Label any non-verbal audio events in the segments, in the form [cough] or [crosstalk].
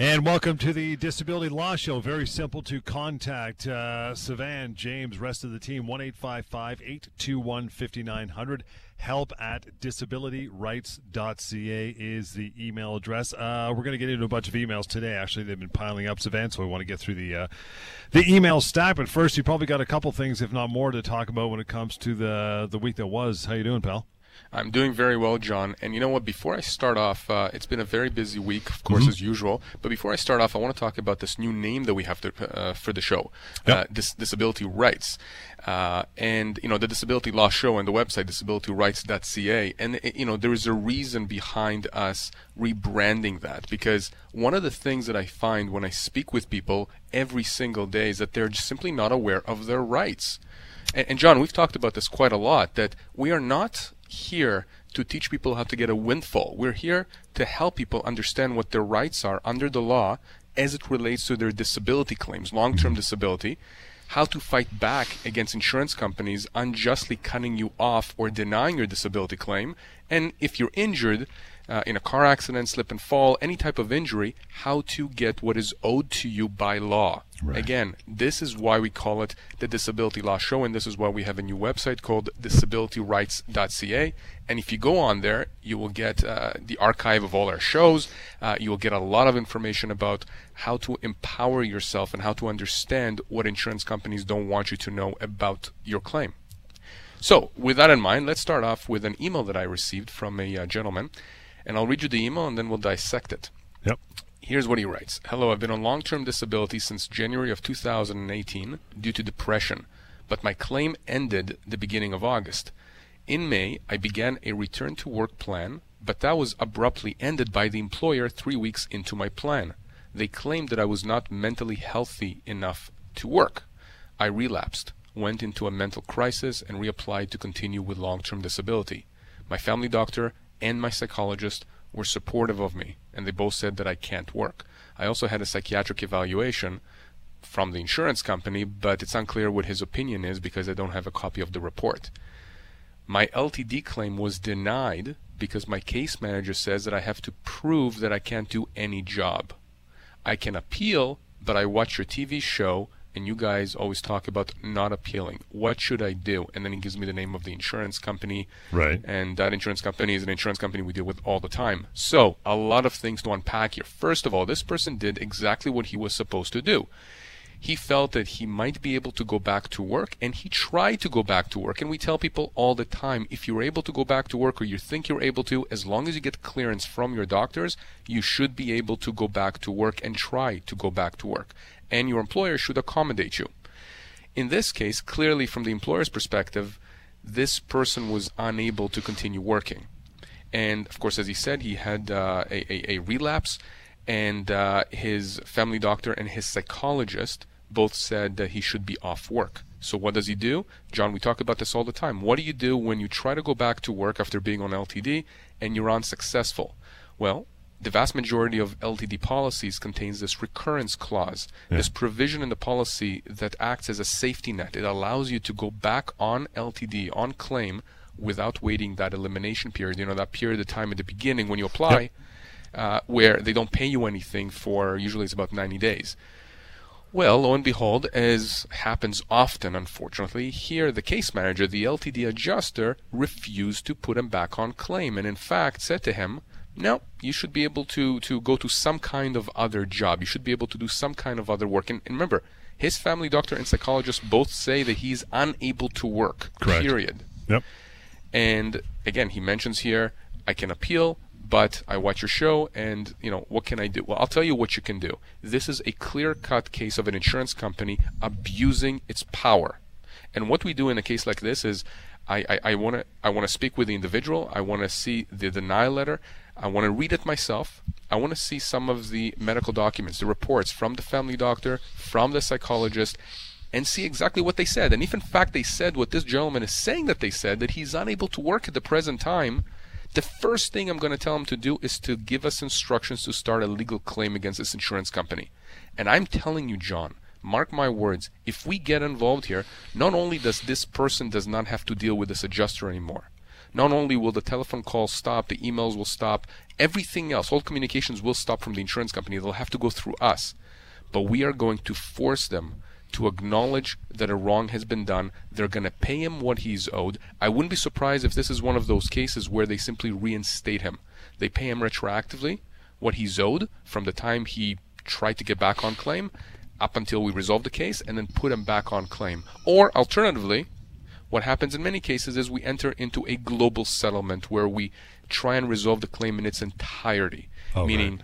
And welcome to the Disability Law Show. Very simple to contact. Uh, Sivan, James, rest of the team, 1 821 5900. Help at disabilityrights.ca is the email address. Uh, we're going to get into a bunch of emails today. Actually, they've been piling up, Sivan, so we want to get through the uh, the email stack. But first, you probably got a couple things, if not more, to talk about when it comes to the the week that was. How you doing, pal? I'm doing very well, John. And you know what? Before I start off, uh, it's been a very busy week, of course, mm-hmm. as usual. But before I start off, I want to talk about this new name that we have to, uh, for the show, yep. uh, Dis- Disability Rights. Uh, and you know the Disability Law Show and the website disabilityrights.ca, and you know there is a reason behind us rebranding that because one of the things that I find when I speak with people every single day is that they're just simply not aware of their rights. And, and John, we've talked about this quite a lot that we are not here to teach people how to get a windfall. We're here to help people understand what their rights are under the law as it relates to their disability claims, long term mm-hmm. disability, how to fight back against insurance companies unjustly cutting you off or denying your disability claim, and if you're injured, uh, in a car accident, slip and fall, any type of injury, how to get what is owed to you by law. Right. Again, this is why we call it the Disability Law Show, and this is why we have a new website called disabilityrights.ca. And if you go on there, you will get uh, the archive of all our shows. Uh, you will get a lot of information about how to empower yourself and how to understand what insurance companies don't want you to know about your claim. So, with that in mind, let's start off with an email that I received from a uh, gentleman and I'll read you the email and then we'll dissect it. Yep. Here's what he writes Hello, I've been on long term disability since January of 2018 due to depression, but my claim ended the beginning of August. In May, I began a return to work plan, but that was abruptly ended by the employer three weeks into my plan. They claimed that I was not mentally healthy enough to work. I relapsed, went into a mental crisis, and reapplied to continue with long term disability. My family doctor and my psychologist were supportive of me, and they both said that I can't work. I also had a psychiatric evaluation from the insurance company, but it's unclear what his opinion is because I don't have a copy of the report. My LTD claim was denied because my case manager says that I have to prove that I can't do any job. I can appeal, but I watch your TV show and you guys always talk about not appealing. What should I do? And then he gives me the name of the insurance company. Right. And that insurance company is an insurance company we deal with all the time. So, a lot of things to unpack here. First of all, this person did exactly what he was supposed to do. He felt that he might be able to go back to work and he tried to go back to work. And we tell people all the time if you're able to go back to work or you think you're able to, as long as you get clearance from your doctors, you should be able to go back to work and try to go back to work and your employer should accommodate you. In this case, clearly from the employer's perspective, this person was unable to continue working. And of course, as he said, he had uh, a, a, relapse, and uh, his family doctor and his psychologist both said that he should be off work. So what does he do? John, we talk about this all the time. What do you do when you try to go back to work after being on LTD and you're unsuccessful? Well, the vast majority of LTD policies contains this recurrence clause, yeah. this provision in the policy that acts as a safety net. It allows you to go back on LTD, on claim, without waiting that elimination period, you know, that period of time at the beginning when you apply, yep. uh, where they don't pay you anything for, usually it's about 90 days. Well, lo and behold, as happens often, unfortunately, here the case manager, the LTD adjuster, refused to put him back on claim and in fact said to him, no, you should be able to, to go to some kind of other job. You should be able to do some kind of other work. And, and remember, his family doctor and psychologist both say that he's unable to work. Correct. Period. Yep. And again, he mentions here, I can appeal, but I watch your show, and you know what can I do? Well, I'll tell you what you can do. This is a clear-cut case of an insurance company abusing its power. And what we do in a case like this is, I, I want to I want to speak with the individual. I want to see the denial letter. I want to read it myself. I want to see some of the medical documents, the reports from the family doctor, from the psychologist, and see exactly what they said. And if in fact they said what this gentleman is saying that they said, that he's unable to work at the present time, the first thing I'm going to tell him to do is to give us instructions to start a legal claim against this insurance company. And I'm telling you, John, mark my words, if we get involved here, not only does this person does not have to deal with this adjuster anymore, not only will the telephone calls stop, the emails will stop, everything else, all communications will stop from the insurance company. They'll have to go through us. But we are going to force them to acknowledge that a wrong has been done. They're going to pay him what he's owed. I wouldn't be surprised if this is one of those cases where they simply reinstate him. They pay him retroactively what he's owed from the time he tried to get back on claim up until we resolve the case and then put him back on claim. Or alternatively, what happens in many cases is we enter into a global settlement where we try and resolve the claim in its entirety, Oh, meaning right.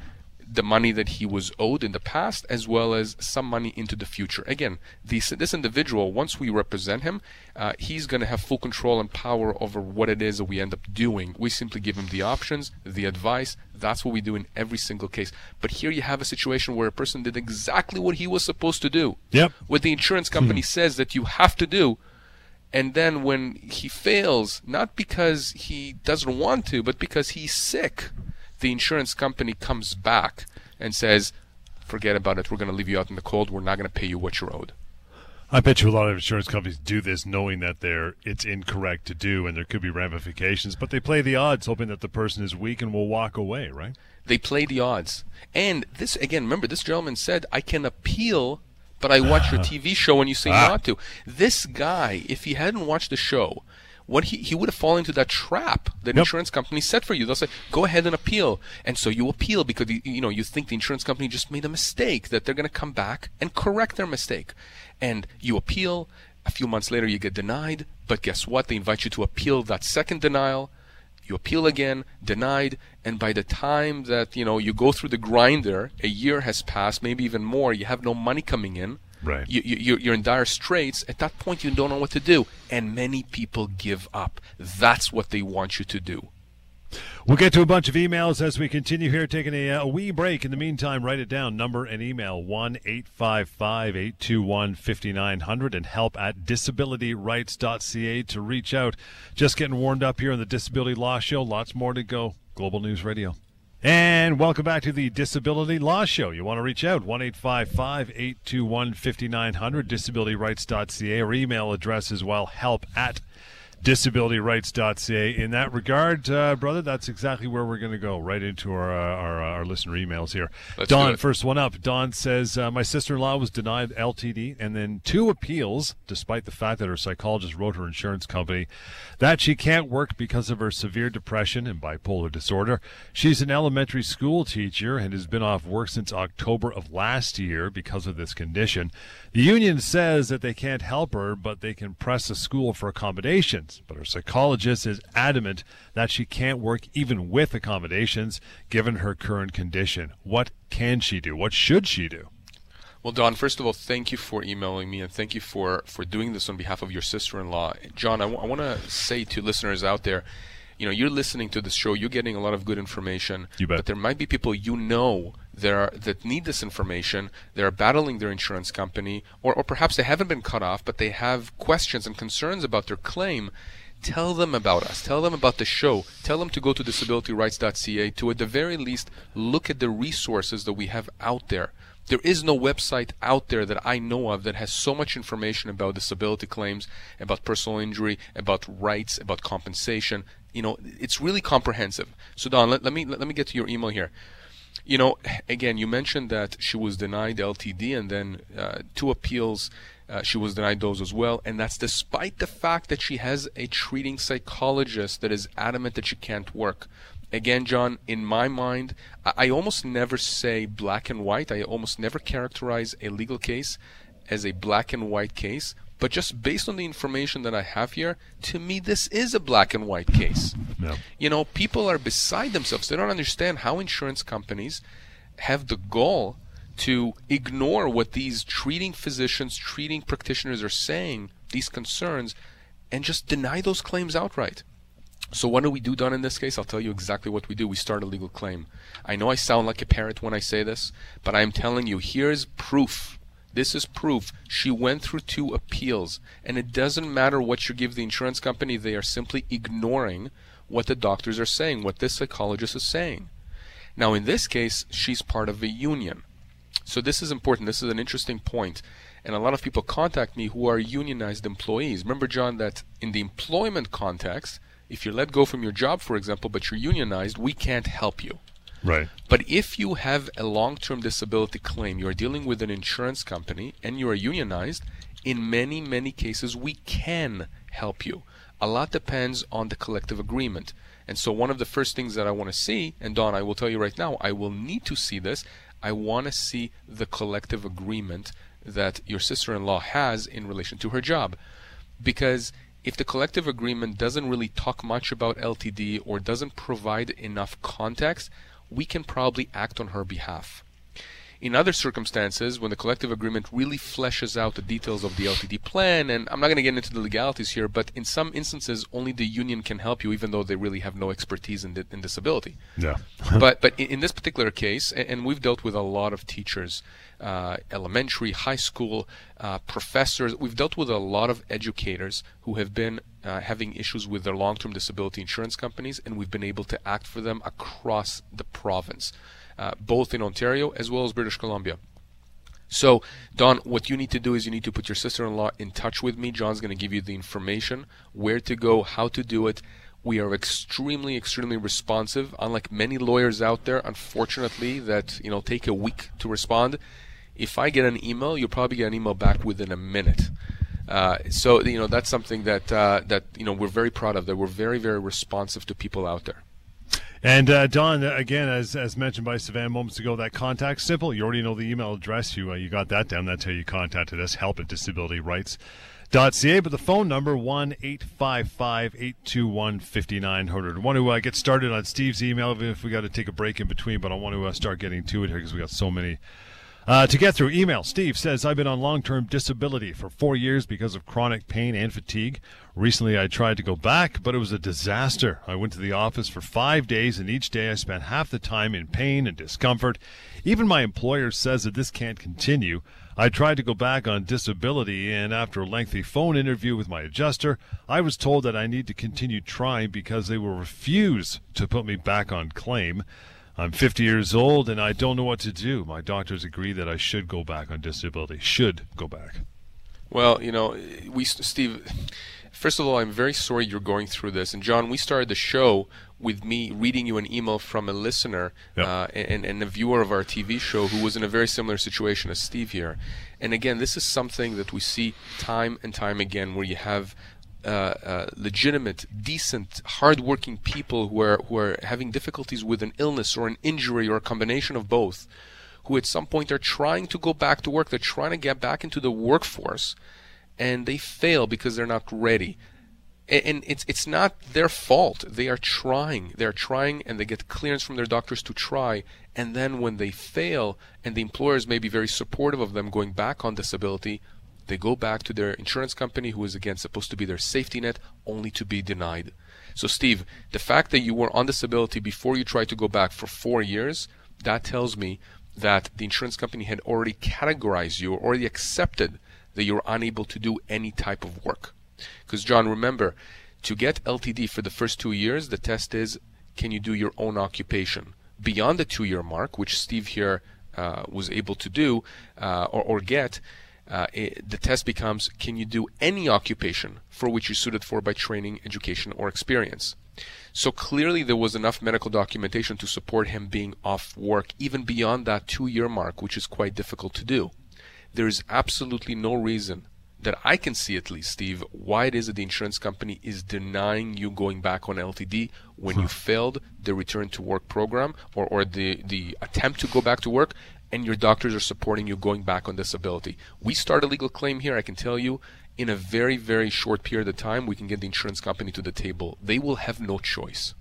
the money that he was owed in the past as well as some money into the future. Again, this, this individual, once we represent him, uh, he's going to have full control and power over what it is that we end up doing. We simply give him the options, the advice. That's what we do in every single case. But here you have a situation where a person did exactly what he was supposed to do. Yep. What the insurance company says that you have to do. And then when he fails, not because he doesn't want to, but because he's sick, the insurance company comes back and says, forget about it. We're going to leave you out in the cold. We're not going to pay you what you're owed. I bet you a lot of insurance companies do this knowing that they're it's incorrect to do and there could be ramifications, but they play the odds hoping that the person is weak and will walk away, right? They play the odds. And this, again, remember, this gentleman said, I can appeal, but I watch your [laughs] TV show and you say Ah. not to. This guy, if he hadn't watched the show, what he, he would have fallen into that trap that Yep. insurance company set for you. They'll say, go ahead and appeal. And so you appeal because you, you know you think the insurance company just made a mistake, that they're going to come back and correct their mistake. And you appeal. A few months later, you get denied. But guess what? They invite you to appeal that second denial you appeal again denied and by the time that you know you go through the grinder a year has passed maybe even more you have no money coming in. Right. you, you, you're- you're in dire straits. At that point you don't know what to do. And many people give up. That's what they want you to do We'll get to a bunch of emails as we continue here, taking a, uh, a wee break. In the meantime, write it down. Number and email 1 855 821 5900 and help at disabilityrights.ca to reach out. Just getting warmed up here on the Disability Law Show. Lots more to go. Global News Radio. And welcome back to the Disability Law Show. You want to reach out 1 821 5900, disabilityrights.ca, or email address as well, help at disabilityrights.ca. In that regard, uh, brother, that's exactly where we're going to go, right into our uh, our, uh, our listener emails here. Let's Don, first one up. Don says, uh, My sister in law was denied LTD and then two appeals, despite the fact that her psychologist wrote her insurance company that she can't work because of her severe depression and bipolar disorder. She's an elementary school teacher and has been off work since October of last year because of this condition. The union says that they can't help her, but they can press the school for accommodations. But her psychologist is adamant that she can't work even with accommodations given her current condition. What can she do? What should she do? Well, Don, first of all, thank you for emailing me and thank you for, for doing this on behalf of your sister in law. John, I want to say to listeners out there, you know, you're listening to this show, you're getting a lot of good information. You bet. But there might be people you know that, are, that need this information, they are battling their insurance company, or, or perhaps they haven't been cut off, but they have questions and concerns about their claim. Tell them about us. Tell them about the show. Tell them to go to disabilityrights.ca to, at the very least, look at the resources that we have out there. There is no website out there that I know of that has so much information about disability claims, about personal injury, about rights, about compensation. You know, it's really comprehensive. So Don, let, let me let, let me get to your email here. You know, again, you mentioned that she was denied LTD and then uh, two appeals. Uh, she was denied those as well, and that's despite the fact that she has a treating psychologist that is adamant that she can't work. Again, John, in my mind, I, I almost never say black and white. I almost never characterize a legal case as a black and white case. But just based on the information that I have here, to me, this is a black and white case. No. You know, people are beside themselves. They don't understand how insurance companies have the goal to ignore what these treating physicians, treating practitioners are saying, these concerns, and just deny those claims outright. So what do we do, Don, in this case? I'll tell you exactly what we do. We start a legal claim. I know I sound like a parrot when I say this, but I'm telling you, here's proof. This is proof. She went through two appeals, and it doesn't matter what you give the insurance company, they are simply ignoring what the doctors are saying, what this psychologist is saying. Now, in this case, she's part of a union. So this is important. This is an interesting point. And a lot of people contact me who are unionized employees. Remember, John, that in the employment context, If you're let go from your job, for example, but you're unionized, we can't help you. Right. But if you have a long term disability claim, you're dealing with an insurance company and you are unionized, in many, many cases, we can help you. A lot depends on the collective agreement. And so, one of the first things that I want to see, and Don, I will tell you right now, I will need to see this. I want to see the collective agreement that your sister in law has in relation to her job. Because if the collective agreement doesn't really talk much about LTD or doesn't provide enough context, we can probably act on her behalf. In other circumstances, when the collective agreement really fleshes out the details of the LTD plan, and I'm not going to get into the legalities here, but in some instances, only the union can help you, even though they really have no expertise in, di- in disability. Yeah. [laughs] but but in, in, this particular case, and, and, we've dealt with a lot of teachers, uh, elementary, high school, uh, professors. We've dealt with a lot of educators who have been uh, having issues with their long-term disability insurance companies, and we've been able to act for them across the province uh, both in Ontario as well as British Columbia. So, Don, what you need to do is you need to put your sister in law in touch with me. John's going to give you the information, where to go, how to do it. We are extremely, extremely responsive. Unlike many lawyers out there, unfortunately, that you know take a week to respond. If I get an email, you'll probably get an email back within a minute. Uh, so you know that's something that uh, that you know we're very proud of. That we're very, very responsive to people out there. And uh, Don, again, as as mentioned by Savannah moments ago, that contact simple. You already know the email address. You uh, you got that down. That's how you contacted us. Help at disabilityrights.ca. But the phone number one eight five five eight two one fifty nine hundred. Want to uh, get started on Steve's email, even if we got to take a break in between. But I want to uh, start getting to it here because we got so many uh, to get through, email Steve says, I've been on long term disability for four years because of chronic pain and fatigue. Recently, I tried to go back, but it was a disaster. I went to the office for five days, and each day I spent half the time in pain and discomfort. Even my employer says that this can't continue. I tried to go back on disability, and after a lengthy phone interview with my adjuster, I was told that I need to continue trying because they will refuse to put me back on claim. I'm 50 years old and I don't know what to do. My doctors agree that I should go back on disability. Should go back. Well, you know, we Steve. First of all, I'm very sorry you're going through this. And John, we started the show with me reading you an email from a listener yep. uh, and, and a viewer of our TV show who was in a very similar situation as Steve here. And again, this is something that we see time and time again where you have uh, uh, legitimate, decent, hardworking people who are who are having difficulties with an illness or an injury or a combination of both, who at some point are trying to go back to work, they're trying to get back into the workforce, and they fail because they're not ready. And it's it's not their fault. They are trying. They are trying, and they get clearance from their doctors to try. And then when they fail, and the employers may be very supportive of them going back on disability, they go back to their insurance company, who is again supposed to be their safety net, only to be denied. So, Steve, the fact that you were on disability before you tried to go back for four years, that tells me that the insurance company had already categorized you or already accepted that you're unable to do any type of work. Because, John, remember, to get LTD for the first two years, the test is can you do your own occupation? Beyond the two year mark, which Steve here uh, was able to do uh, or, or get, uh, it, the test becomes can you do any occupation for which you're suited for by training, education, or experience? So clearly, there was enough medical documentation to support him being off work even beyond that two year mark, which is quite difficult to do. There is absolutely no reason that I can see, at least, Steve, why it is that the insurance company is denying you going back on LTD when you failed the return to work program or, or the, the attempt to go back to work and your doctors are supporting you going back on disability. We start a legal claim here, I can tell you, in a very, very short period of time, we can get the insurance company to the table. They will have no choice.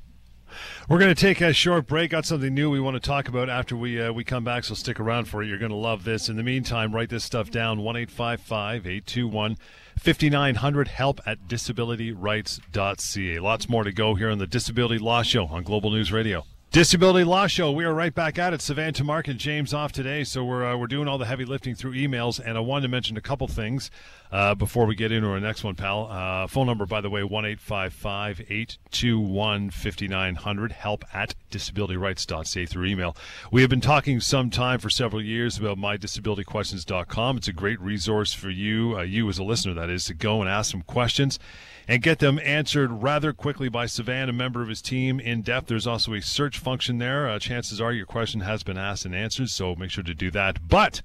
We're going to take a short break. Got something new we want to talk about after we uh, we come back, so stick around for it. You're going to love this. In the meantime, write this stuff down 1 821 5900 help at disabilityrights.ca. Lots more to go here on the Disability Law Show on Global News Radio. Disability Law Show. We are right back at it. Savannah Mark and James off today, so we're uh, we're doing all the heavy lifting through emails. And I wanted to mention a couple things uh, before we get into our next one, pal. Uh, phone number, by the way, one eight five five eight two one fifty nine hundred. Help at disabilityrights.ca through email. We have been talking some time for several years about mydisabilityquestions.com. It's a great resource for you, uh, you as a listener, that is, to go and ask some questions and get them answered rather quickly by Savannah, a member of his team, in depth. There's also a search function there. Uh, chances are your question has been asked and answered, so make sure to do that. But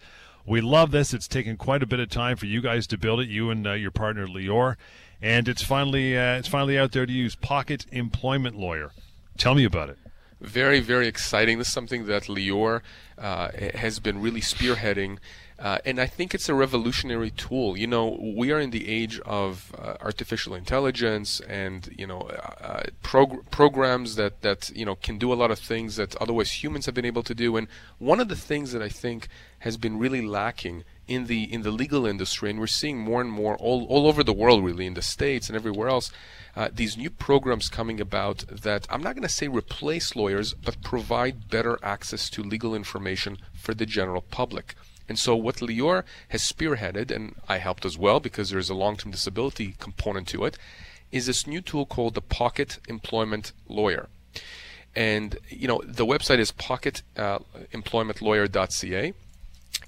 we love this. It's taken quite a bit of time for you guys to build it, you and uh, your partner Lior, and it's finally uh, it's finally out there to use. Pocket Employment Lawyer. Tell me about it. Very, very exciting. This is something that Lior uh, has been really spearheading. Uh, and I think it's a revolutionary tool. You know, we are in the age of uh, artificial intelligence and you know uh, uh prog- programs that that you know can do a lot of things that otherwise humans have been able to do. And one of the things that I think has been really lacking in the in the legal industry, and we're seeing more and more all all over the world, really in the states and everywhere else, uh, these new programs coming about that I'm not going to say replace lawyers, but provide better access to legal information for the general public. And so what Lior has spearheaded, and I helped as well because there's a long-term disability component to it, is this new tool called the Pocket Employment Lawyer. And you know the website is pocketemploymentlawyer.ca. Uh,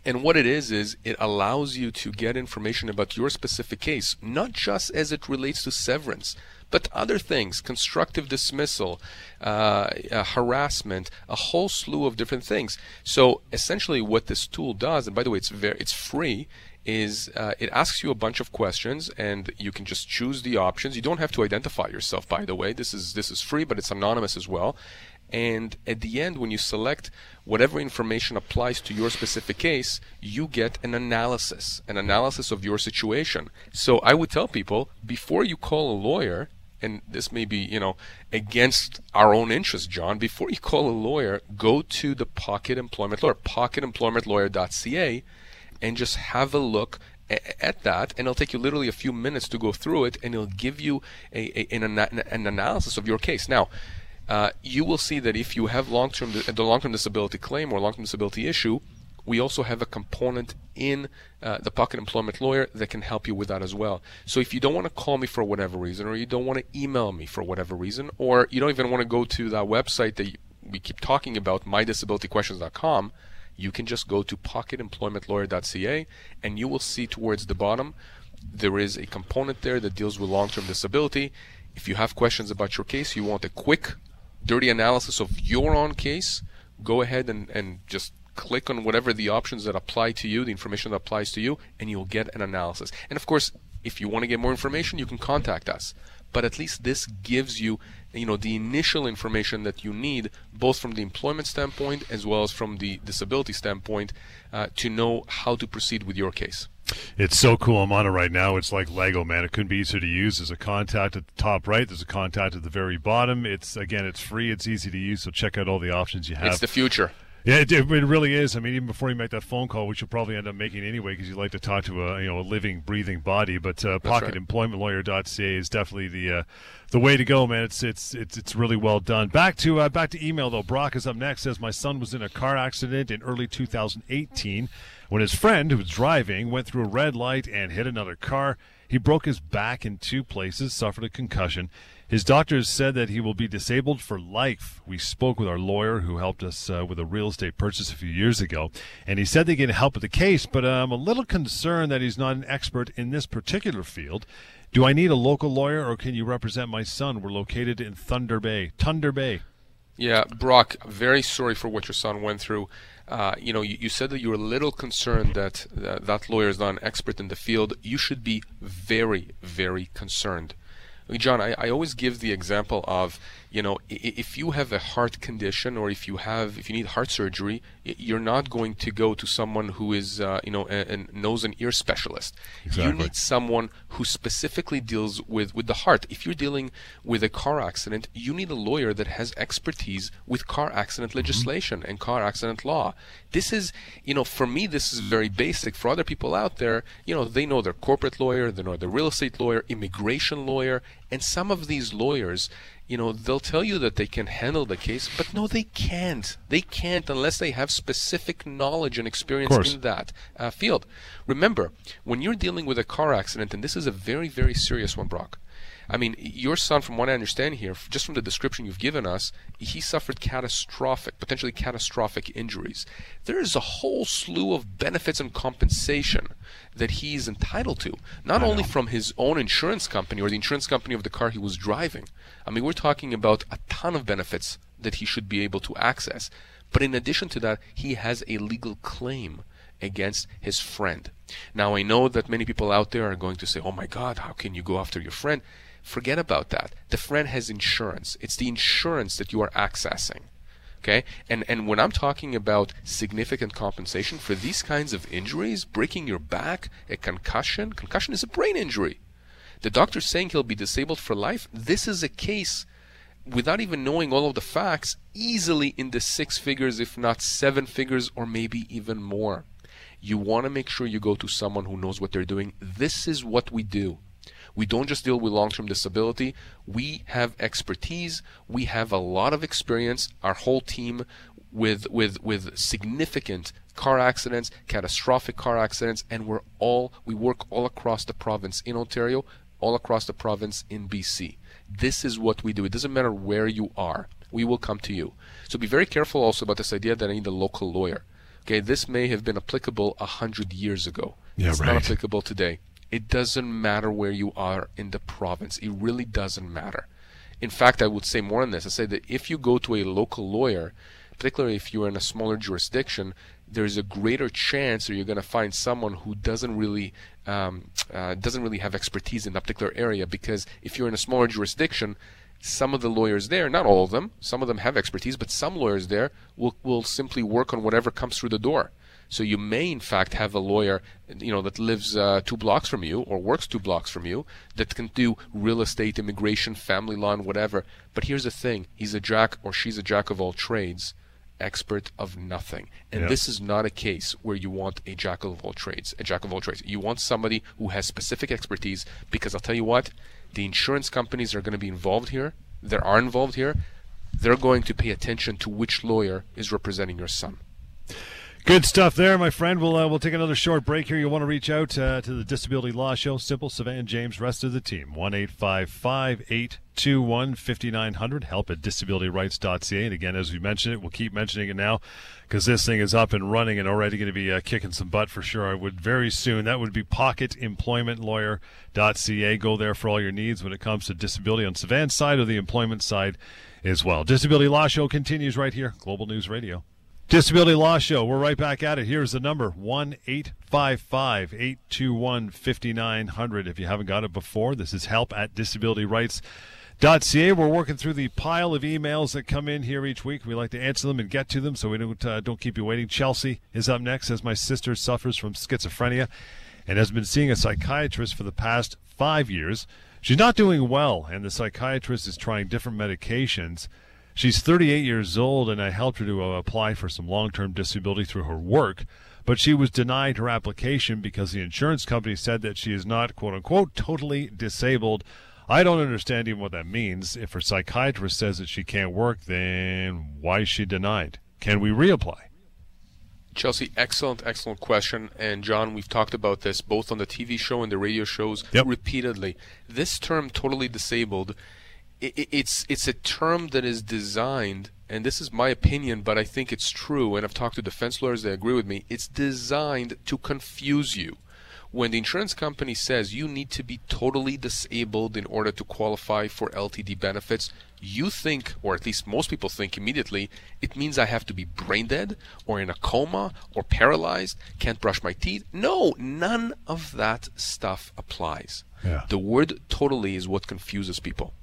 and what it is is it allows you to get information about your specific case, not just as it relates to severance, but other things, constructive dismissal, uh, uh, harassment, a whole slew of different things. So essentially, what this tool does, and by the way, it's very, it's free, is uh, it asks you a bunch of questions, and you can just choose the options. You don't have to identify yourself, by the way. This is this is free, but it's anonymous as well. And at the end, when you select whatever information applies to your specific case, you get an analysis, an analysis of your situation. So I would tell people before you call a lawyer, and this may be, you know, against our own interest, John, before you call a lawyer, go to the Pocket Employment Lawyer, pocketemploymentlawyer.ca, and just have a look at that, and it'll take you literally a few minutes to go through it, and it'll give you a, a an, an, analysis of your case. Now, uh, you will see that if you have long-term the long-term disability claim or long-term disability issue, we also have a component in uh, the Pocket Employment Lawyer that can help you with that as well. So if you don't want to call me for whatever reason, or you don't want to email me for whatever reason, or you don't even want to go to that website that we keep talking about, mydisabilityquestions.com, you can just go to pocketemploymentlawyer.ca and you will see towards the bottom there is a component there that deals with long-term disability. If you have questions about your case, you want a quick, dirty analysis of your own case, go ahead and, and just click on whatever the options that apply to you, the information that applies to you, and you'll get an analysis. And of course, if you want to get more information, you can contact us. But at least this gives you, you know, the initial information that you need, both from the employment standpoint as well as from the disability standpoint, uh, to know how to proceed with your case. It's so cool. I'm on it right now. It's like Lego, man. It couldn't be easier to use. There's a contact at the top right. There's a contact at the very bottom. It's again, it's free. It's easy to use. So check out all the options you have. It's the future. Yeah, it, it, really is. I mean, even before you make that phone call, which you'll probably end up making anyway, because you like to talk to a you know a living, breathing body. But uh, pocketemploymentlawyer.ca is definitely the uh, the way to go, man. It's it's it's it's really well done. Back to uh, back to email though. Brock is up next. Says my son was in a car accident in early 2018 when his friend who was driving went through a red light and hit another car. He broke his back in two places, suffered a concussion. His doctors said that he will be disabled for life. We spoke with our lawyer who helped us uh, with a real estate purchase a few years ago, and he said they can help with the case, but I'm a little concerned that he's not an expert in this particular field. Do I need a local lawyer or can you represent my son? We're located in Thunder Bay. Thunder Bay. Yeah, Brock, very sorry for what your son went through. Uh, you know, you, you, said that you were a little concerned that uh, that lawyer is not an expert in the field. You should be very, very concerned. John, I, I always give the example of, you know, if you have a heart condition or if you have, if you need heart surgery, you're not going to go to someone who is, uh, you know, a, a, nose and ear specialist. Exactly. You need someone who specifically deals with, with the heart. If you're dealing with a car accident, you need a lawyer that has expertise with car accident mm-hmm. legislation mm-hmm. and car accident law. This is, you know, for me, this is very basic. For other people out there, you know, they know their corporate lawyer, they know their real estate lawyer, immigration lawyer, and some of these lawyers, you know, they'll tell you that they can handle the case, but no, they can't. They can't unless they have specific knowledge and experience in that uh, field. Remember, when you're dealing with a car accident, and this is a very, very serious one, Brock. I mean, your son, from what I understand here, just from the description you've given us, he suffered catastrophic, potentially catastrophic injuries. There is a whole slew of benefits and compensation that he's entitled to, not only from his own insurance company or the insurance company of the car he was driving. I mean, we're talking about a ton of benefits that he should be able to access. But in addition to that, he has a legal claim against his friend. Now, I know that many people out there are going to say, oh my God, how can you go after your friend? Forget about that. The friend has insurance. It's the insurance that you are accessing. Okay? And and when I'm talking about significant compensation for these kinds of injuries, breaking your back, a concussion, concussion is a brain injury. The doctor's saying he'll be disabled for life. This is a case without even knowing all of the facts, easily in the six figures, if not seven figures, or maybe even more. You want to make sure you go to someone who knows what they're doing. This is what we do. We don't just deal with long term disability. We have expertise. We have a lot of experience. Our whole team with with with significant car accidents, catastrophic car accidents, and we're all we work all across the province in Ontario, all across the province in BC. This is what we do. It doesn't matter where you are. We will come to you. So be very careful also about this idea that I need a local lawyer. Okay, this may have been applicable a hundred years ago. Yeah, it's right. not applicable today. It doesn't matter where you are in the province. It really doesn't matter. In fact, I would say more on this. I say that if you go to a local lawyer, particularly if you're in a smaller jurisdiction, there's a greater chance that you're going to find someone who doesn't really um, uh, doesn't really have expertise in that particular area. Because if you're in a smaller jurisdiction, some of the lawyers there, not all of them, some of them have expertise, but some lawyers there will will simply work on whatever comes through the door. So you may, in fact, have a lawyer, you know, that lives uh, two blocks from you or works two blocks from you that can do real estate, immigration, family law, and whatever. But here's the thing: he's a jack or she's a jack of all trades, expert of nothing. And Yeah. this is not a case where you want a jack of all trades. A jack of all trades. You want somebody who has specific expertise. Because I'll tell you what, the insurance companies are going to be involved here. There are involved here. They're going to pay attention to which lawyer is representing your son. Good stuff there, my friend. We'll uh, we'll take another short break here. You'll want to reach out uh, to the Disability Law Show? Simple, Savannah James, rest of the team. One eight five five eight two one fifty nine hundred. Help at disabilityrights.ca. And again, as we mentioned it, we'll keep mentioning it now because this thing is up and running and already going to be uh, kicking some butt for sure. I would very soon. That would be pocketemploymentlawyer.ca. Go there for all your needs when it comes to disability on Savannah's side or the employment side as well. Disability Law Show continues right here, Global News Radio. Disability Law Show. We're right back at it. Here's the number 1 855 821 5900. If you haven't got it before, this is help at disabilityrights.ca. We're working through the pile of emails that come in here each week. We like to answer them and get to them so we don't, uh, don't keep you waiting. Chelsea is up next as my sister suffers from schizophrenia and has been seeing a psychiatrist for the past five years. She's not doing well, and the psychiatrist is trying different medications. She's 38 years old, and I helped her to uh, apply for some long term disability through her work, but she was denied her application because the insurance company said that she is not, quote unquote, totally disabled. I don't understand even what that means. If her psychiatrist says that she can't work, then why is she denied? Can we reapply? Chelsea, excellent, excellent question. And John, we've talked about this both on the TV show and the radio shows Yep. repeatedly. This term, totally disabled, i i- it's it's a term that is designed, and this is my opinion, but I think it's true. And I've talked to defense lawyers that agree with me. It's designed to confuse you. When the insurance company says you need to be totally disabled in order to qualify for LTD benefits, you think, or at least most people think immediately, it means I have to be brain dead, or in a coma, or paralyzed, can't brush my teeth. No, none of that stuff applies. Yeah. The word totally is what confuses people.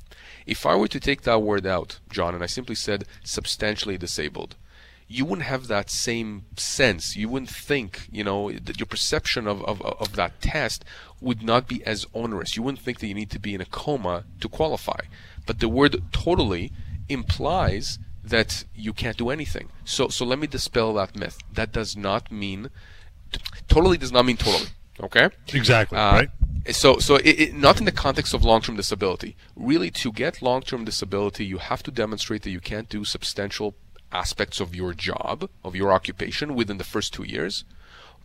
If I were to take that word out, John, and I simply said substantially disabled, you wouldn't have that same sense. You wouldn't think, you know, that your perception of, of, of that test would not be as onerous. You wouldn't think that you need to be in a coma to qualify. But the word totally implies that you can't do anything. So, so let me dispel that myth. That does not mean, totally does not mean totally. Okay? Exactly, Uh, right? So, so it, it, not in the context of long-term disability. Really, to get long-term disability, you have to demonstrate that you can't do substantial aspects of your job, of your occupation, within the first two years,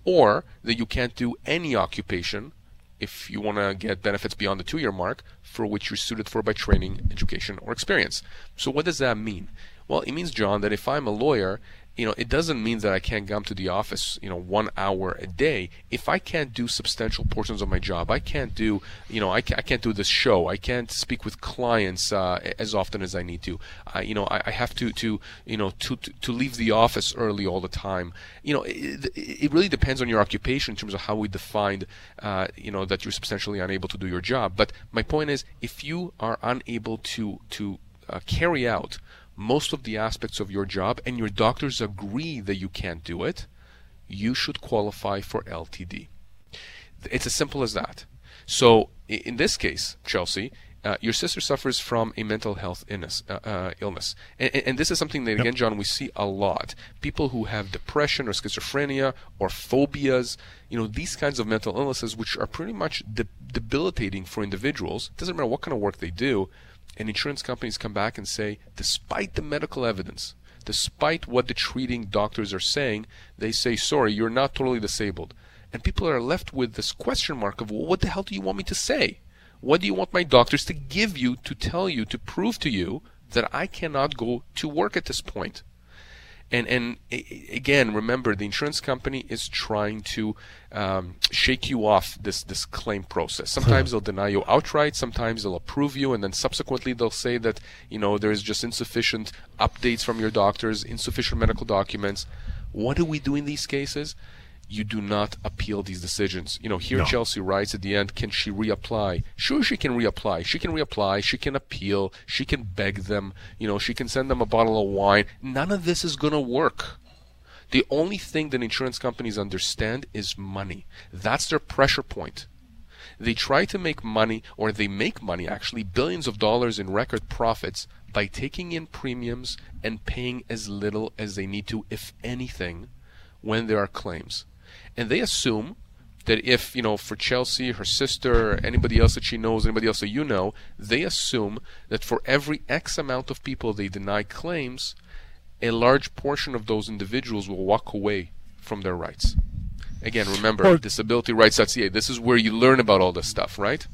or that you can't do any occupation if you want to get benefits beyond the two-year mark for which you're suited for by training, education, or experience. So, what does that mean? Well, it means, John, that if I'm a lawyer you know, it doesn't mean that I can't come to the office, you know, one hour a day. If I can't do substantial portions of my job, I can't do, you know, I can't, I can't do this show. I can't speak with clients uh, as often as I need to. You know, I, I have to, to, you know, to, to, to leave the office early all the time. You know, it, it really depends on your occupation in terms of how we define, uh, you know, that you're substantially unable to do your job. But my point is, if you are unable to, to uh, carry out most of the aspects of your job and your doctors agree that you can't do it, you should qualify for LTD. It's as simple as that. So in this case, Chelsea, uh, your sister suffers from a mental health illness, uh, uh, illness. And, and, this is something that, again, John, we see a lot. People who have depression or schizophrenia or phobias, you know, these kinds of mental illnesses, which are pretty much de- debilitating for individuals. It doesn't matter what kind of work they do, and insurance companies come back and say, despite the medical evidence, despite what the treating doctors are saying, they say, sorry, you're not totally disabled. And people are left with this question mark of, well, what the hell do you want me to say? What do you want my doctors to give you to tell you, to prove to you that I cannot go to work at this point? And and again, remember the insurance company is trying to um, shake you off this this claim process. Sometimes they'll deny you outright. Sometimes they'll approve you, and then subsequently they'll say that you know there is just insufficient updates from your doctors, insufficient medical documents. What do we do in these cases? You do not appeal these decisions. You know, here no. Chelsea writes at the end, can she reapply? Sure, she can reapply. She can reapply. She can appeal. She can beg them. You know, she can send them a bottle of wine. None of this is going to work. The only thing that insurance companies understand is money. That's their pressure point. They try to make money, or they make money actually, billions of dollars in record profits by taking in premiums and paying as little as they need to, if anything, when there are claims and they assume that if you know for Chelsea, her sister, anybody else that she knows, anybody else that you know, they assume that for every X amount of people they deny claims, a large portion of those individuals will walk away from their rights. Again, remember or, disabilityrights.ca. This is where you learn about all this stuff, right?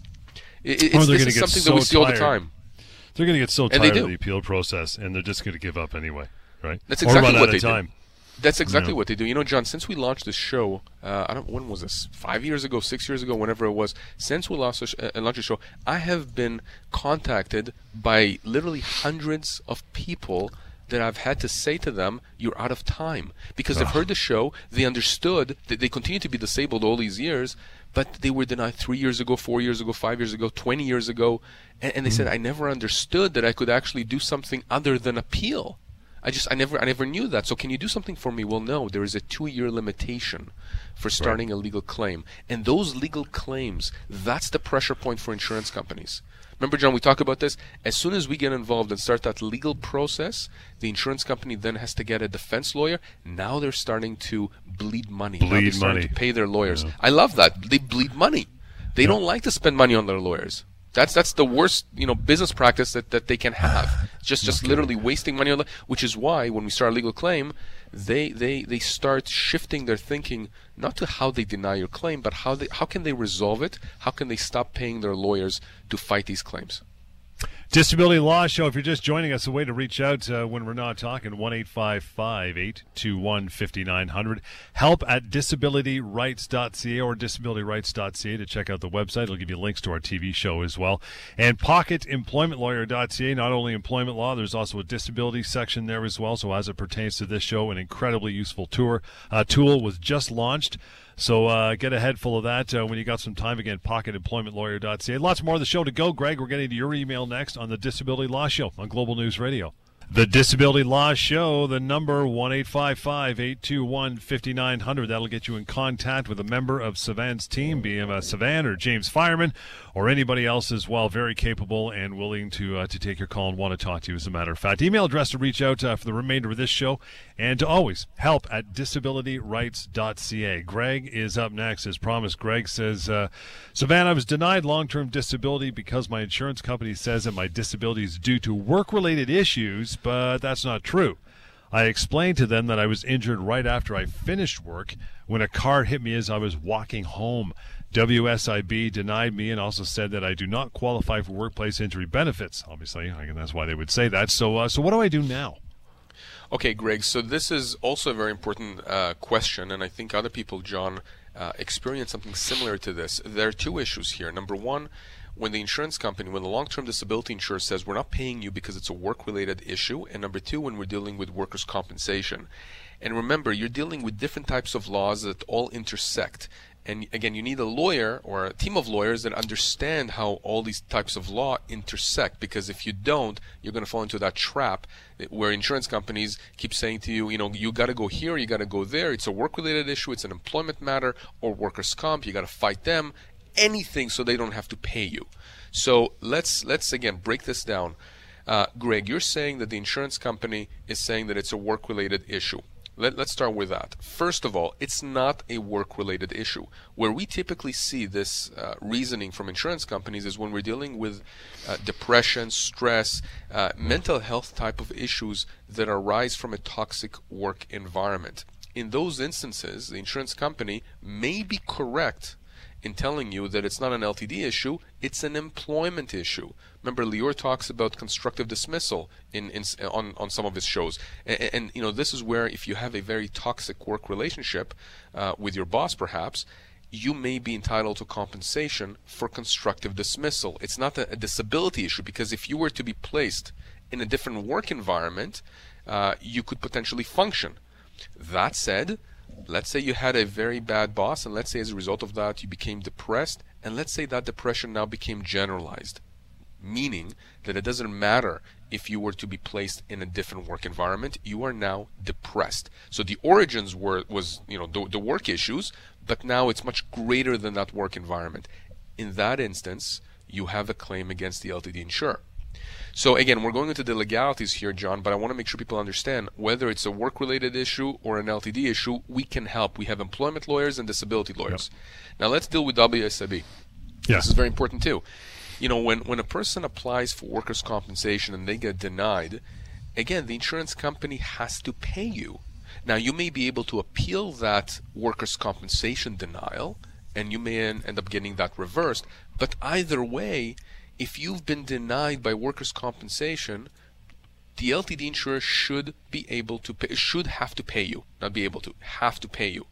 It, it's, this is something so that we see tired. all the time. They're going to get so tired of the appeal process, and they're just going to give up anyway, right? That's exactly what they time. do. That's exactly what they do. You know, John, since we launched this show, uh, I don't when was this? Five years ago, six years ago, whenever it was. Since we launched, uh, launched the show, I have been contacted by literally hundreds of people that I've had to say to them, "You're out of time," because Ugh. they've heard the show, they understood that they continue to be disabled all these years, but they were denied three years ago, four years ago, five years ago, twenty years ago, and, and they mm. said, "I never understood that I could actually do something other than appeal." I just I never I never knew that. So can you do something for me? Well, no. There is a two-year limitation for starting right. a legal claim, and those legal claims that's the pressure point for insurance companies. Remember, John, we talk about this. As soon as we get involved and start that legal process, the insurance company then has to get a defense lawyer. Now they're starting to bleed money. Bleed money. to pay their lawyers. Yeah. I love that. They bleed money. They yeah. don't like to spend money on their lawyers. That's that's the worst you know business practice that, that they can [sighs] have. Just just okay. literally wasting money on that. Which is why when we start a legal claim, they they they start shifting their thinking not to how they deny your claim, but how they how can they resolve it? How can they stop paying their lawyers to fight these claims? Disability Law Show. If you're just joining us, a way to reach out uh, when we're not talking, 1 821 5900. Help at disabilityrights.ca or disabilityrights.ca to check out the website. It'll give you links to our TV show as well. And pocketemploymentlawyer.ca, not only employment law, there's also a disability section there as well. So, as it pertains to this show, an incredibly useful tour, uh, tool was just launched. So uh, get a head full of that uh, when you got some time. Again, pocketemploymentlawyer.ca. Lots more of the show to go, Greg. We're getting to your email next on the Disability Law Show on Global News Radio. The Disability Law Show, the number 1 821 5900. That'll get you in contact with a member of Sivan's team, be him a Savan or James Fireman or anybody else as well. Very capable and willing to uh, to take your call and want to talk to you, as a matter of fact. Email address to reach out uh, for the remainder of this show and to always help at disabilityrights.ca. Greg is up next. As promised, Greg says, uh, Savannah, I was denied long term disability because my insurance company says that my disability is due to work related issues but that's not true. I explained to them that I was injured right after I finished work when a car hit me as I was walking home. WSIB denied me and also said that I do not qualify for workplace injury benefits. Obviously, I that's why they would say that. So, uh, so what do I do now? Okay, Greg. So this is also a very important uh, question, and I think other people, John, uh, experience something similar to this. There are two issues here. Number one when the insurance company, when the long-term disability insurer says we're not paying you because it's a work-related issue, and number two, when we're dealing with workers' compensation. And remember, you're dealing with different types of laws that all intersect. And again, you need a lawyer or a team of lawyers that understand how all these types of law intersect. Because if you don't, you're going to fall into that trap where insurance companies keep saying to you, you know, you got to go here, you got to go there. It's a work-related issue, it's an employment matter, or workers' comp. You got to fight them anything so they don't have to pay you. So let's let's again break this down. Uh, Greg, you're saying that the insurance company is saying that it's a work-related issue. Let, us start with that. First of all, it's not a work-related issue. Where we typically see this uh, reasoning from insurance companies is when we're dealing with uh, depression, stress, uh, mental health type of issues that arise from a toxic work environment. In those instances, the insurance company may be correct in telling you that it's not an LTD issue, it's an employment issue. Remember, Lior talks about constructive dismissal in, in on, on some of his shows. And, and, you know, this is where if you have a very toxic work relationship uh, with your boss, perhaps, you may be entitled to compensation for constructive dismissal. It's not a, a disability issue because if you were to be placed in a different work environment, uh, you could potentially function. That said, let's say you had a very bad boss, and let's say as a result of that you became depressed, and let's say that depression now became generalized, meaning that it doesn't matter if you were to be placed in a different work environment, you are now depressed. So the origins were was you know the, the work issues, but now it's much greater than that work environment. In that instance, you have a claim against the LTD insurer. So again, we're going into the legalities here, John, but I want to make sure people understand whether it's a work-related issue or an LTD issue, we can help. We have employment lawyers and disability lawyers. Yep. Now let's deal with WSIB. Yeah. This is very important too. You know, when, when a person applies for workers' compensation and they get denied, again, the insurance company has to pay you. Now, you may be able to appeal that workers' compensation denial, and you may end up getting that reversed. But either way, if you've been denied by workers' compensation, the LTD insurer should be able to pay, should have to pay you, not be able to, have to pay you.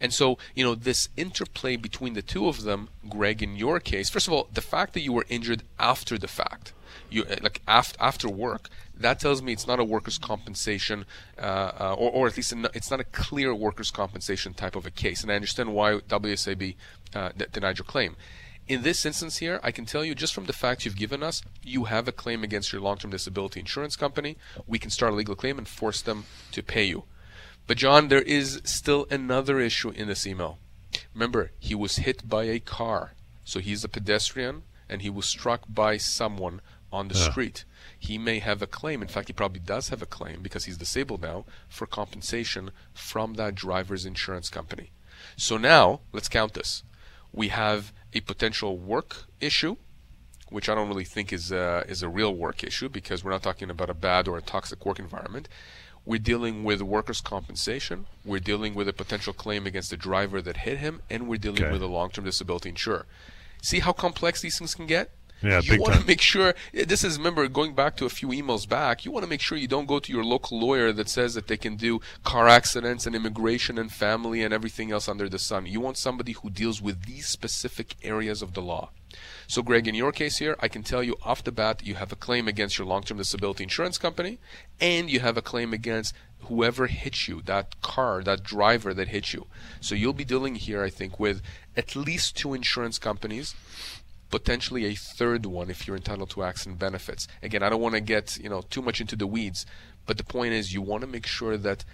And so, you know, this interplay between the two of them, Greg, in your case, first of all, the fact that you were injured after the fact, you like after after work, that tells me it's not a workers' compensation, uh, uh, or, or at least it's not a clear workers' compensation type of a case. And I understand why WSIB uh, denied your claim. In this instance here, I can tell you just from the facts you've given us, you have a claim against your long-term disability insurance company. We can start a legal claim and force them to pay you. But John, there is still another issue in this email. Remember, he was hit by a car. So he's a pedestrian and he was struck by someone on the yeah. street. He may have a claim. In fact, he probably does have a claim because he's disabled now for compensation from that driver's insurance company. So now, let's count this. We have a potential work issue, which I don't really think is a, is a real work issue because we're not talking about a bad or a toxic work environment. We're dealing with workers' compensation. We're dealing with a potential claim against the driver that hit him, and we're dealing okay. with a long-term disability insurer. See how complex these things can get? Yeah, you want to make sure eh, this is remember going back to a few emails back. You want to make sure you don't go to your local lawyer that says that they can do car accidents and immigration and family and everything else under the sun. You want somebody who deals with these specific areas of the law. So, Greg, in your case here, I can tell you off the bat you have a claim against your long term disability insurance company, and you have a claim against whoever hit you, that car, that driver that hit you. So, you'll be dealing here, I think, with at least two insurance companies potentially a third one if you're entitled to accident benefits. Again, I don't want to get you know too much into the weeds, but the point is you want to make sure that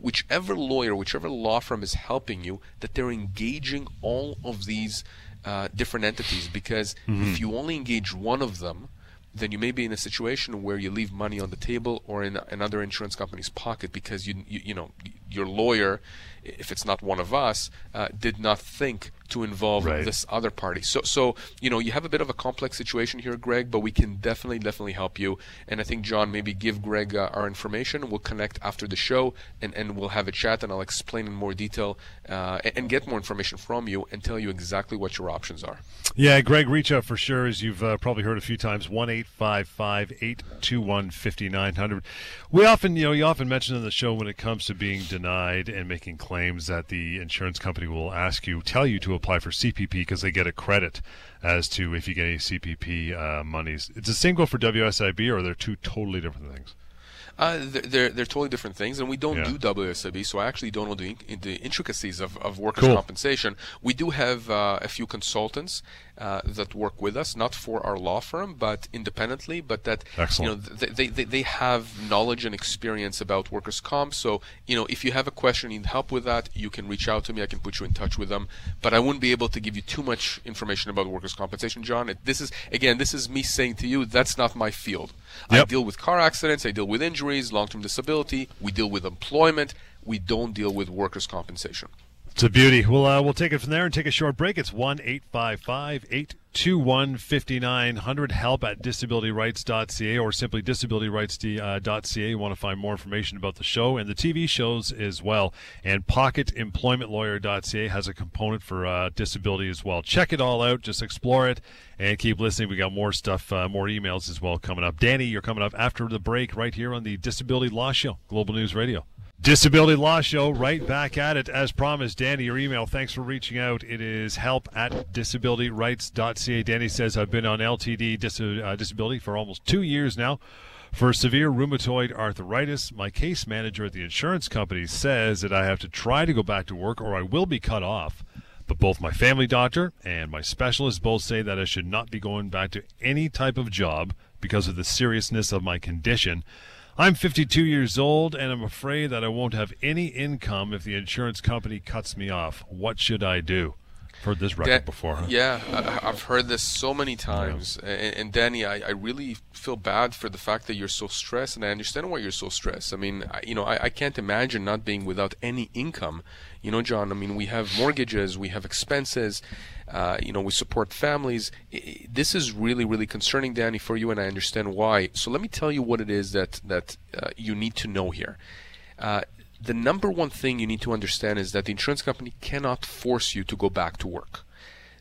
whichever lawyer, whichever law firm is helping you, that they're engaging all of these uh, different entities. Because mm-hmm. if you only engage one of them, then you may be in a situation where you leave money on the table or in another insurance company's pocket because you you, you know your lawyer if it's not one of us, uh, did not think to involve right. this other party. So, so you know, you have a bit of a complex situation here, Greg, but we can definitely, definitely help you. And I think John, maybe give Greg uh, our information. We'll connect after the show, and, and we'll have a chat, and I'll explain in more detail uh, and, and, get more information from you and tell you exactly what your options are. Yeah, Greg, reach out for sure, as you've uh, probably heard a few times. One eight five five eight two one fifty nine hundred. We often, you know, you often mention in the show when it comes to being denied and making claims claims that the insurance company will ask you, tell you to apply for CPP because they get a credit as to if you get any CPP uh, monies. Does the same go for WSIB, or they're they two totally different things? Uh, they're, they're totally different things, and we don't yeah. do WSIB, so I actually don't know the, the intricacies of, of workers' cool. compensation. We do have uh, a few consultants uh, that work with us, not for our law firm, but independently, but that Excellent. you know they, they, they have knowledge and experience about workers' comp. So you know if you have a question, need help with that, you can reach out to me. I can put you in touch with them. But I wouldn't be able to give you too much information about workers' compensation, John. It, this is again, this is me saying to you, that's not my field. Yep. I deal with car accidents, I deal with injuries, long-term disability. We deal with employment. We don't deal with workers' compensation. It's a beauty. We'll uh, we'll take it from there and take a short break. It's one eight five five eight two one fifty nine hundred. Help at disabilityrights.ca or simply disabilityrights.ca. You want to find more information about the show and the TV shows as well. And pocketemploymentlawyer.ca has a component for uh, disability as well. Check it all out. Just explore it and keep listening. We got more stuff, uh, more emails as well coming up. Danny, you're coming up after the break right here on the Disability Law Show, Global News Radio. Disability Law Show, right back at it. As promised, Danny, your email. Thanks for reaching out. It is help at disabilityrights.ca. Danny says, I've been on LTD dis- uh, disability for almost two years now. For severe rheumatoid arthritis, my case manager at the insurance company says that I have to try to go back to work or I will be cut off. But both my family doctor and my specialist both say that I should not be going back to any type of job because of the seriousness of my condition. I'm 52 years old and I'm afraid that I won't have any income if the insurance company cuts me off. What should I do? Heard this record da- before, huh? Yeah, I, have heard this so many times. Yeah. And, and, Danny, I, I, really feel bad for the fact that you're so stressed, and I understand why you're so stressed. I mean, I, you know, I, I can't imagine not being without any income. You know, John. I mean, we have mortgages, we have expenses, uh, you know, we support families. This is really, really concerning, Danny, for you, and I understand why. So let me tell you what it is that that uh, you need to know here. Uh, the number one thing you need to understand is that the insurance company cannot force you to go back to work.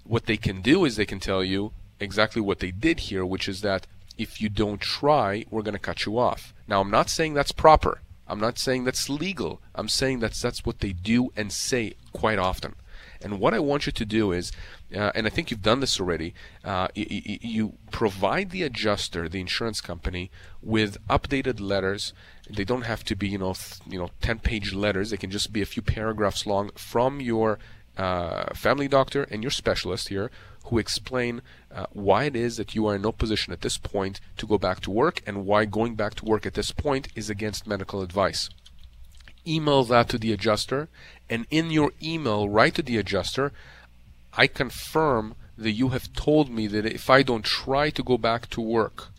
What they can do is they can tell you exactly what they did here, which is that if you don't try, we're going to cut you off. Now, I'm not saying that's proper. I'm not saying that's legal. I'm saying that's that's what they do and say quite often. And what I want you to do is, uh, and I think you've done this already, uh, y- you provide the adjuster, the insurance company, with updated letters. They don't have to be, you know, th- you know, ten-page letters. They can just be a few paragraphs long from your uh, family doctor and your specialist here, who explain uh, why it is that you are in no position at this point to go back to work, and why going back to work at this point is against medical advice email that to the adjuster, and in your email, write to the adjuster, I confirm that you have told me that if I don't try to go back to work,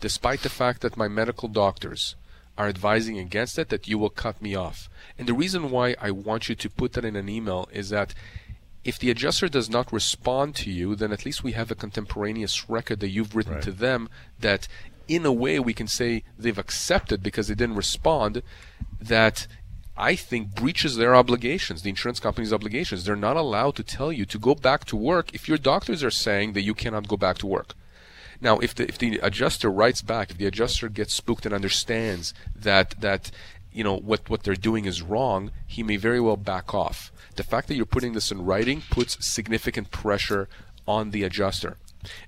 despite the fact that my medical doctors are advising against it, that you will cut me off. And the reason why I want you to put that in an email is that if the adjuster does not respond to you, then at least we have a contemporaneous record that you've written right. to them that in a way we can say they've accepted because they didn't respond that I think breaches their obligations, the insurance company's obligations. They're not allowed to tell you to go back to work if your doctors are saying that you cannot go back to work. Now, if the if the adjuster writes back, if the adjuster gets spooked and understands that that you know what what they're doing is wrong, he may very well back off. The fact that you're putting this in writing puts significant pressure on the adjuster.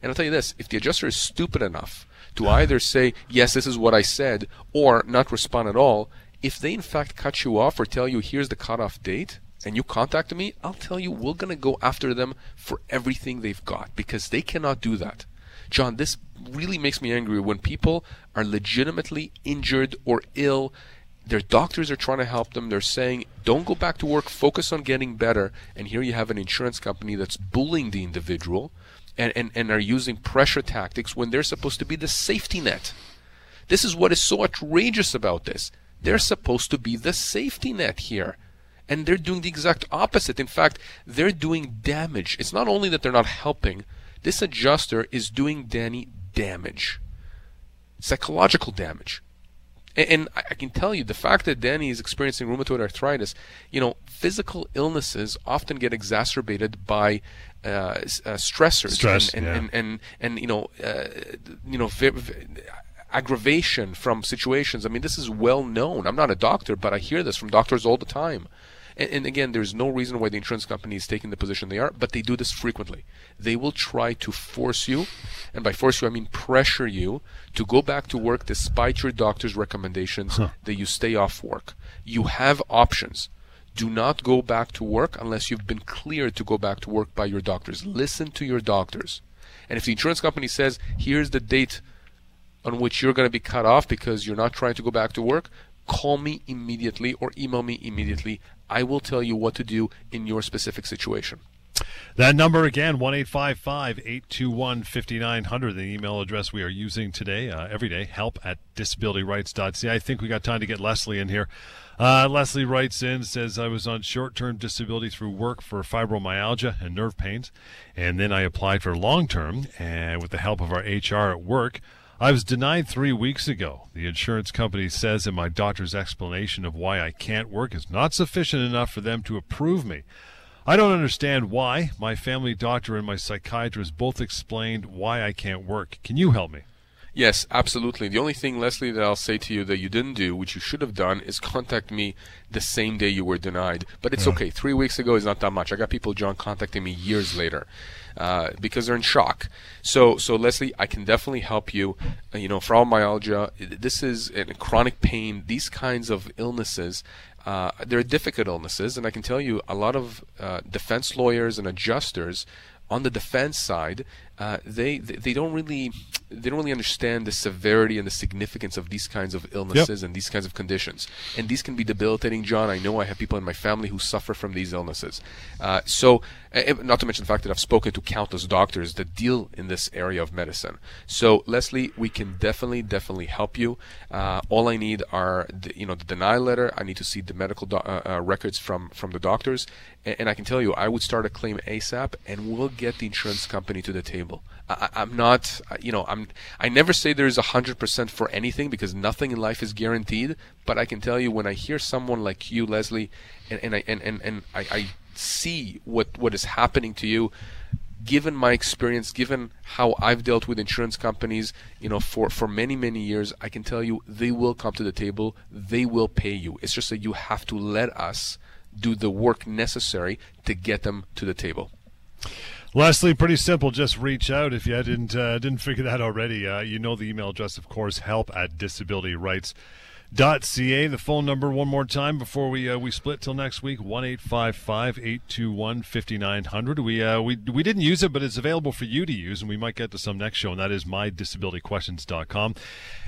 And I'll tell you this: if the adjuster is stupid enough to either say yes, this is what I said, or not respond at all, if they in fact cut you off or tell you here's the cutoff date, and you contact me, I'll tell you we're going to go after them for everything they've got because they cannot do that. John, this really makes me angry when people are legitimately injured or ill. Their doctors are trying to help them. They're saying, don't go back to work, focus on getting better. And here you have an insurance company that's bullying the individual and, and, and are using pressure tactics when they're supposed to be the safety net. This is what is so outrageous about this. They're supposed to be the safety net here. And they're doing the exact opposite. In fact, they're doing damage. It's not only that they're not helping, this adjuster is doing Danny damage, psychological damage. And, and I can tell you the fact that Danny is experiencing rheumatoid arthritis, you know, physical illnesses often get exacerbated by uh, uh, stressors Stress, and, and, yeah. and, and, and, you know, uh, you know, vi- vi- aggravation from situations. I mean, this is well known. I'm not a doctor, but I hear this from doctors all the time. And, and again, there's no reason why the insurance company is taking the position they are, but they do this frequently. They will try to force you, and by force you, I mean pressure you to go back to work despite your doctor's recommendations that you stay off work. You have options. Do not go back to work unless you've been cleared to go back to work by your doctors. Listen to your doctors. And if the insurance company says, here's the date on which you're going to be cut off because you're not trying to go back to work, call me immediately or email me immediately. I will tell you what to do in your specific situation. That number again, 1 821 5900, the email address we are using today, uh, every day, help at disabilityrights.ca. I think we got time to get Leslie in here. Uh, Leslie writes in, says, I was on short term disability through work for fibromyalgia and nerve pains, and then I applied for long term, and with the help of our HR at work, I was denied three weeks ago. The insurance company says that my doctor's explanation of why I can't work is not sufficient enough for them to approve me. I don't understand why. My family doctor and my psychiatrist both explained why I can't work. Can you help me? Yes, absolutely. The only thing, Leslie, that I'll say to you that you didn't do, which you should have done, is contact me the same day you were denied. But it's okay. Three weeks ago is not that much. I got people, John, contacting me years later uh, because they're in shock. So, so Leslie, I can definitely help you. Uh, you know, fibromyalgia, this is chronic pain. These kinds of illnesses. Uh, they're difficult illnesses, and I can tell you a lot of uh, defense lawyers and adjusters on the defense side, uh, they, they they don't really they don't really understand the severity and the significance of these kinds of illnesses and these kinds of conditions. And these can be debilitating, John. I know I have people in my family who suffer from these illnesses. Uh, so, uh, not to mention the fact that I've spoken to countless doctors that deal in this area of medicine. So, Leslie, we can definitely definitely help you. Uh, all I need are the, you know the denial letter. I need to see the medical do- uh, uh, records from from the doctors, and, and I can tell you I would start a claim ASAP, and we'll get the insurance company to the table. I, I'm not, you know, I'm. I never say there's a hundred percent for anything because nothing in life is guaranteed. But I can tell you when I hear someone like you, Leslie, and, and I and, and, and I, I see what what is happening to you. Given my experience, given how I've dealt with insurance companies, you know, for, for many, many years, I can tell you they will come to the table. They will pay you. It's just that you have to let us do the work necessary to get them to the table. Leslie, pretty simple. Just reach out if you didn't uh, didn't figure that already. Uh, you know the email address, of course, help at disabilityrights.ca. The phone number one more time before we uh, we split till next week, 1-855-821-5900. We uh, we we didn't use it, but it's available for you to use, and we might get to some next show, and that is mydisabilityquestions.com.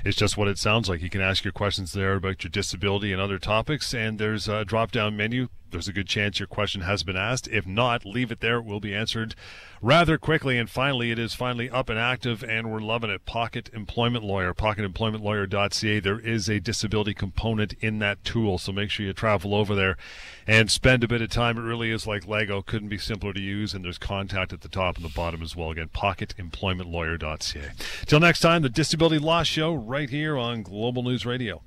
It's just what it sounds like. You can ask your questions there about your disability and other topics, and there's a drop down menu there's a good chance your question has been asked. If not, leave it there. It will be answered rather quickly. And finally, it is finally up and active, and we're loving it. Pocket Employment Lawyer, pocketemploymentlawyer.ca. There is a disability component in that tool, so make sure you travel over there and spend a bit of time. It really is like Lego. Couldn't be simpler to use, and there's contact at the top and the bottom as well. Again, pocketemploymentlawyer.ca. Till next time, the Disability Law Show right here on Global News Radio.